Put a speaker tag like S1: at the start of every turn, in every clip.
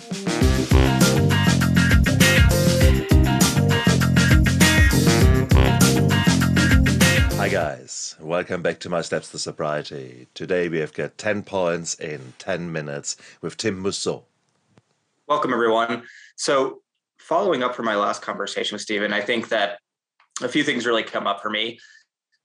S1: Hi guys, welcome back to my Steps to Sobriety. Today we have got 10 points in 10 minutes with Tim Mousseau.
S2: Welcome everyone. So following up from my last conversation with Stephen, I think that a few things really come up for me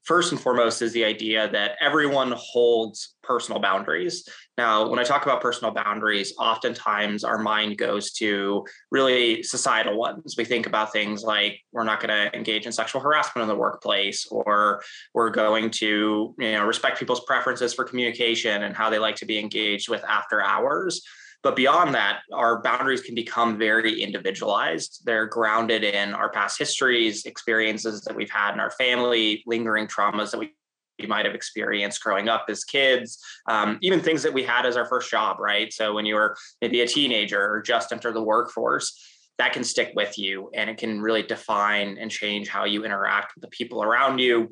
S2: first and foremost is the idea that everyone holds personal boundaries. Now, when I talk about personal boundaries, oftentimes our mind goes to really societal ones. We think about things like we're not going to engage in sexual harassment in the workplace, or we're going to you know, respect people's preferences for communication and how they like to be engaged with after hours. But beyond that, our boundaries can become very individualized. They're grounded in our past histories, experiences that we've had in our family, lingering traumas that we might have experienced growing up as kids, um, even things that we had as our first job, right? So when you were maybe a teenager or just enter the workforce, that can stick with you and it can really define and change how you interact with the people around you,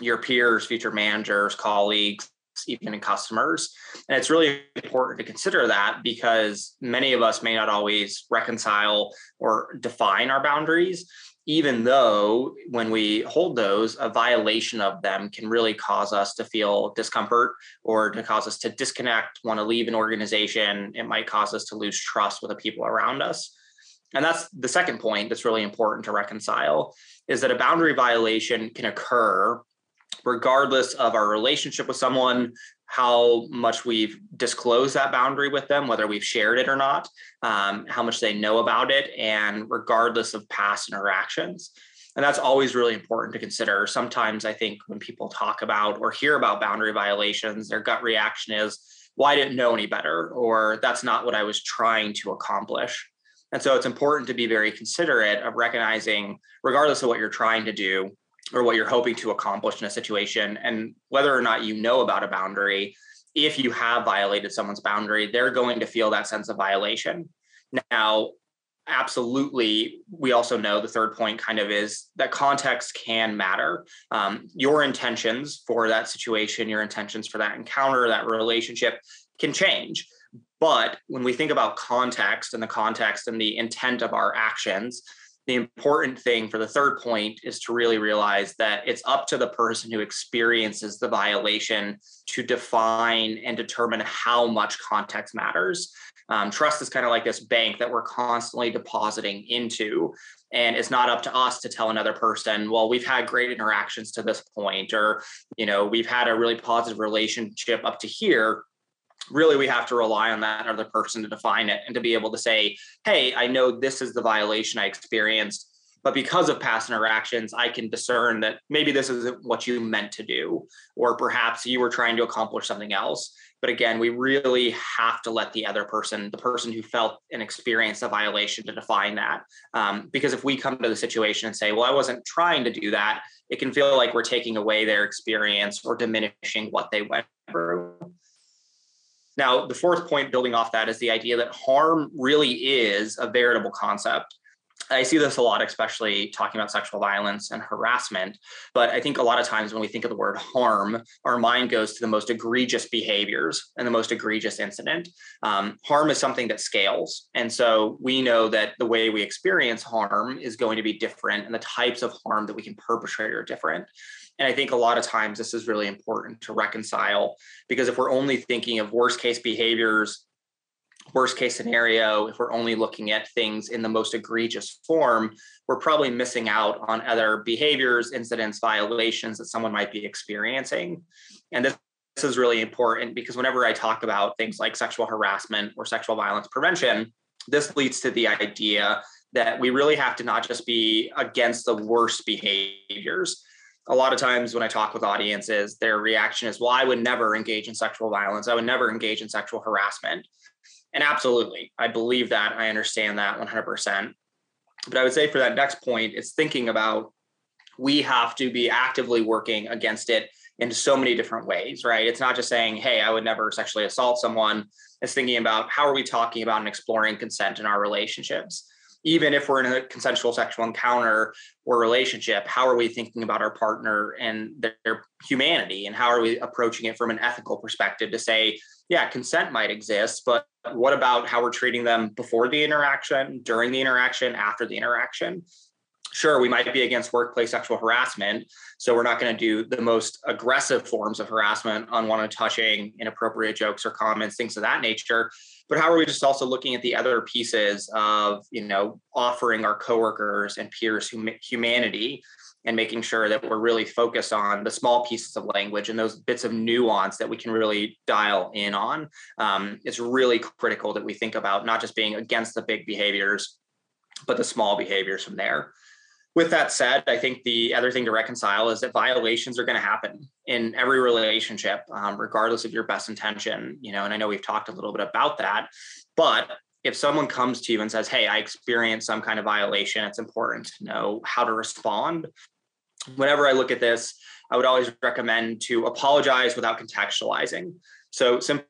S2: your peers, future managers, colleagues, even in customers. And it's really important to consider that because many of us may not always reconcile or define our boundaries, even though when we hold those, a violation of them can really cause us to feel discomfort or to cause us to disconnect, want to leave an organization. It might cause us to lose trust with the people around us. And that's the second point that's really important to reconcile is that a boundary violation can occur regardless of our relationship with someone, how much we've disclosed that boundary with them, whether we've shared it or not, um, how much they know about it, and regardless of past interactions. And that's always really important to consider. Sometimes I think when people talk about or hear about boundary violations, their gut reaction is, well, I didn't know any better, or that's not what I was trying to accomplish. And so it's important to be very considerate of recognizing, regardless of what you're trying to do, or what you're hoping to accomplish in a situation and whether or not you know about a boundary if you have violated someone's boundary they're going to feel that sense of violation. Now absolutely we also know the third point kind of is that context can matter. Um, your intentions for that situation your intentions for that encounter that relationship can change. But when we think about context and the context and the intent of our actions the important thing for the third point is to really realize that it's up to the person who experiences the violation to define and determine how much context matters. Um, trust is kind of like this bank that we're constantly depositing into. And it's not up to us to tell another person, well, we've had great interactions to this point, or, you know, we've had a really positive relationship up to here really we have to rely on that other person to define it and to be able to say hey i know this is the violation i experienced but because of past interactions i can discern that maybe this isn't what you meant to do or perhaps you were trying to accomplish something else. But again we really have to let the other person the person who felt and experienced a violation to define that. Um, because if we come to the situation and say well i wasn't trying to do that it can feel like we're taking away their experience or diminishing what they went through now, the fourth point building off that is the idea that harm really is a veritable concept. I see this a lot, especially talking about sexual violence and harassment. But I think a lot of times when we think of the word harm, our mind goes to the most egregious behaviors and the most egregious incident. Um, harm is something that scales. And so we know that the way we experience harm is going to be different, and the types of harm that we can perpetrate are different. And I think a lot of times this is really important to reconcile because if we're only thinking of worst case behaviors, worst case scenario, if we're only looking at things in the most egregious form, we're probably missing out on other behaviors, incidents, violations that someone might be experiencing. And this this is really important because whenever I talk about things like sexual harassment or sexual violence prevention, this leads to the idea that we really have to not just be against the worst behaviors, a lot of times when I talk with audiences, their reaction is, well, I would never engage in sexual violence. I would never engage in sexual harassment. And absolutely, I believe that. I understand that 100%. But I would say for that next point, it's thinking about we have to be actively working against it in so many different ways, right? It's not just saying, hey, I would never sexually assault someone. It's thinking about how are we talking about and exploring consent in our relationships? Even if we're in a consensual sexual encounter or relationship, how are we thinking about our partner and their humanity? And how are we approaching it from an ethical perspective to say, yeah, consent might exist, but what about how we're treating them before the interaction, during the interaction, after the interaction? Sure, we might be against workplace sexual harassment. So we're not going to do the most aggressive forms of harassment, unwanted touching, inappropriate jokes or comments, things of that nature. But how are we just also looking at the other pieces of, you know, offering our coworkers and peers hum- humanity and making sure that we're really focused on the small pieces of language and those bits of nuance that we can really dial in on. Um, it's really critical that we think about not just being against the big behaviors, but the small behaviors from there. With that said, I think the other thing to reconcile is that violations are going to happen in every relationship, um, regardless of your best intention. You know, and I know we've talked a little bit about that, but if someone comes to you and says, Hey, I experienced some kind of violation, it's important to know how to respond. Whenever I look at this, I would always recommend to apologize without contextualizing. So simply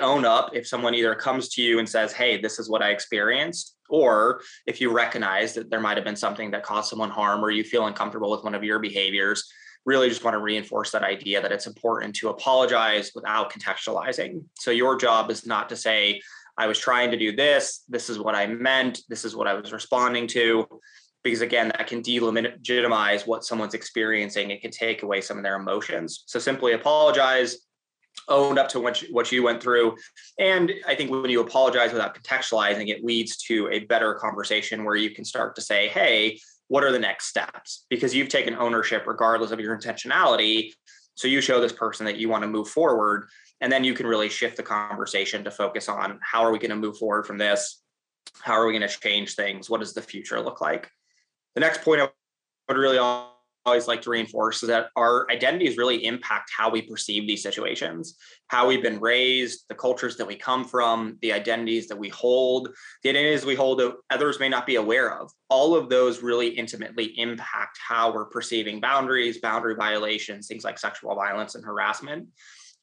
S2: own up if someone either comes to you and says, Hey, this is what I experienced, or if you recognize that there might have been something that caused someone harm or you feel uncomfortable with one of your behaviors, really just want to reinforce that idea that it's important to apologize without contextualizing. So your job is not to say, I was trying to do this. This is what I meant. This is what I was responding to. Because again, that can delegitimize what someone's experiencing. It can take away some of their emotions. So simply apologize, own up to what you, what you went through. And I think when you apologize without contextualizing, it leads to a better conversation where you can start to say, hey, what are the next steps? Because you've taken ownership regardless of your intentionality. So you show this person that you want to move forward and then you can really shift the conversation to focus on how are we going to move forward from this? How are we going to change things? What does the future look like? The next point I would really always like to reinforce is that our identities really impact how we perceive these situations, how we've been raised, the cultures that we come from, the identities that we hold, the identities we hold that others may not be aware of. All of those really intimately impact how we're perceiving boundaries, boundary violations, things like sexual violence and harassment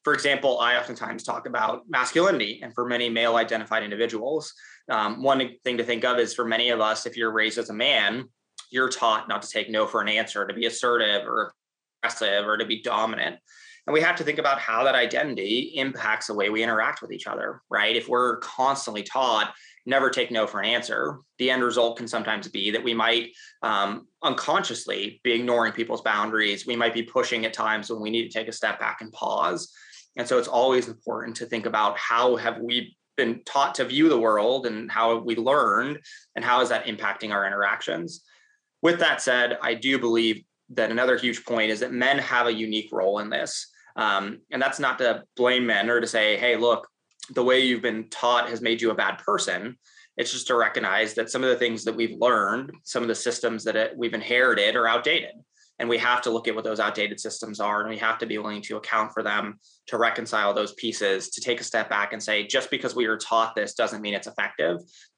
S2: for example, I oftentimes talk about masculinity, and for many male identified individuals, um, one thing to think of is for many of us, if you're raised as a man, you're taught not to take no for an answer, to be assertive or aggressive or to be dominant. And we have to think about how that identity impacts the way we interact with each other, right? If we're constantly taught never take no for an answer, the end result can sometimes be that we might um, unconsciously be ignoring people's boundaries. We might be pushing at times when we need to take a step back and pause. And so it's always important to think about how have we been taught to view the world and how we learned and how is that impacting our interactions. With that said, I do believe that another huge point is that men have a unique role in this. Um, and that's not to blame men or to say, hey, look, the way you've been taught has made you a bad person. It's just to recognize that some of the things that we've learned, some of the systems that it, we've inherited are outdated and we have to look at what those outdated systems are and we have to be willing to account for them to reconcile those pieces to take a step back and say just because we are taught this doesn't mean it's effective.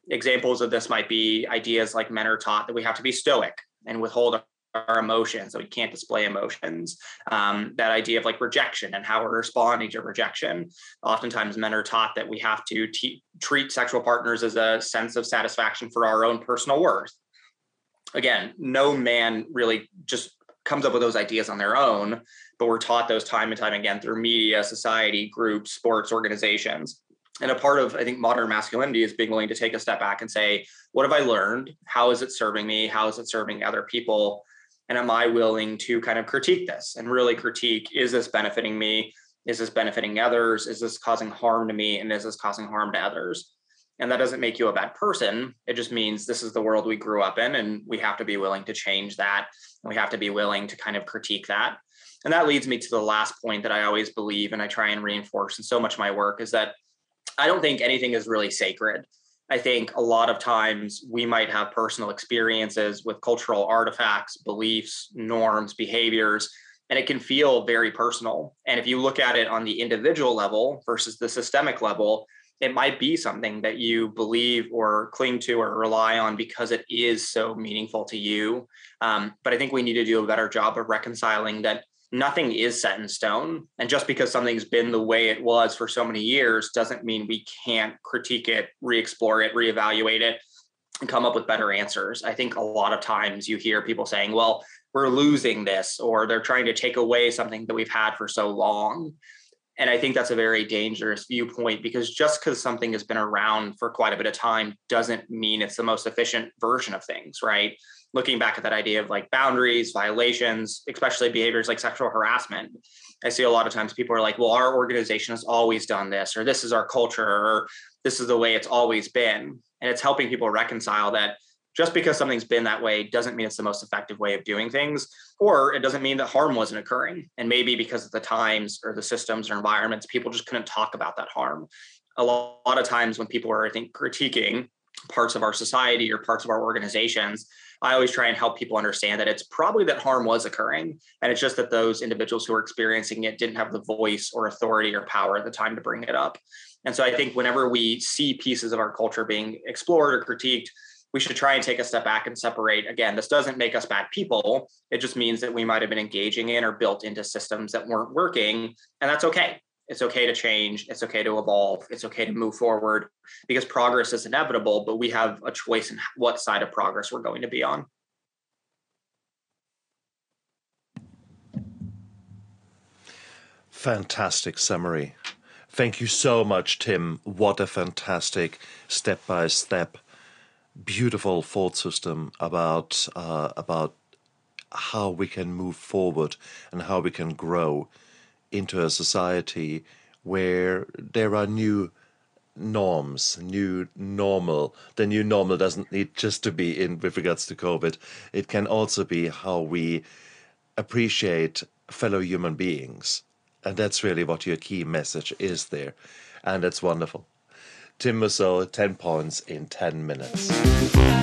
S2: Examples of this might be ideas like men are taught that we have to be stoic and withhold our emotions that we can't display emotions. Um, that idea of like rejection and how we're responding to rejection. Oftentimes men are taught that we have to t- treat sexual partners as a sense of satisfaction for our own personal worth. Again no man really just comes up with those ideas on their own, but we're taught those time and time again through media, society, groups, sports, organizations. And a part of, I think, modern masculinity is being willing to take a step back and say, what have I learned? How is it serving me? How is it serving other people? And am I willing to kind of critique this and really critique is this benefiting me? Is this benefiting others? Is this causing harm to me? And is this causing harm to others? And that doesn't make you a bad person. It just means this is the world we grew up in, and we have to be willing to change that. We have to be willing to kind of critique that. And that leads me to the last point that I always believe and I try and reinforce in so much of my work is that I don't think anything is really sacred. I think a lot of times we might have personal experiences with cultural artifacts, beliefs, norms, behaviors, and it can feel very personal. And if you look at it on the individual level versus the systemic level, it might be something that you believe or cling to or rely on because it is so meaningful to you. Um, but I think we need to do a better job of reconciling that nothing is set in stone. And just because something's been the way it was for so many years doesn't mean we can't critique it, re explore it, reevaluate it, and come up with better answers. I think a lot of times you hear people saying, well, we're losing this, or they're trying to take away something that we've had for so long And I think that's a very dangerous viewpoint because just because something has been around for quite a bit of time doesn't mean it's the most efficient version of things, right? Looking back at that idea of like boundaries, violations, especially behaviors like sexual harassment, I see a lot of times people are like, well, our organization has always done this, or this is our culture, or this is the way it's always been. And it's helping people reconcile that just because something's been that way doesn't mean it's the most effective way of doing things or it doesn't mean that harm wasn't occurring. And maybe because of the times or the systems or environments people just couldn't talk about that harm. A lot of times when people are i think critiquing parts of our society or parts of our organizations i always try and help people understand that it's probably that harm was occurring and it's just that those individuals who are experiencing it didn't have the voice or authority or power at the time to bring it up. And so i think whenever we see pieces of our culture being explored or critiqued we should try and take a step back and separate. Again, this doesn't make us bad people. It just means that we might have been engaging in or built into systems that weren't working. And that's okay. It's okay to change. It's okay to evolve. It's okay to move forward because progress is inevitable, but we have a choice in what side of progress we're going to be on.
S1: Fantastic summary. Thank you so much, Tim. What a fantastic step by step beautiful thought system about uh, about how we can move forward and how we can grow into a society where there are new norms, new normal. The new normal doesn't need just to be in with regards to COVID. It can also be how we appreciate fellow human beings. And that's really what your key message is there. And it's wonderful. Tim Mousseau, 10 points in 10 minutes.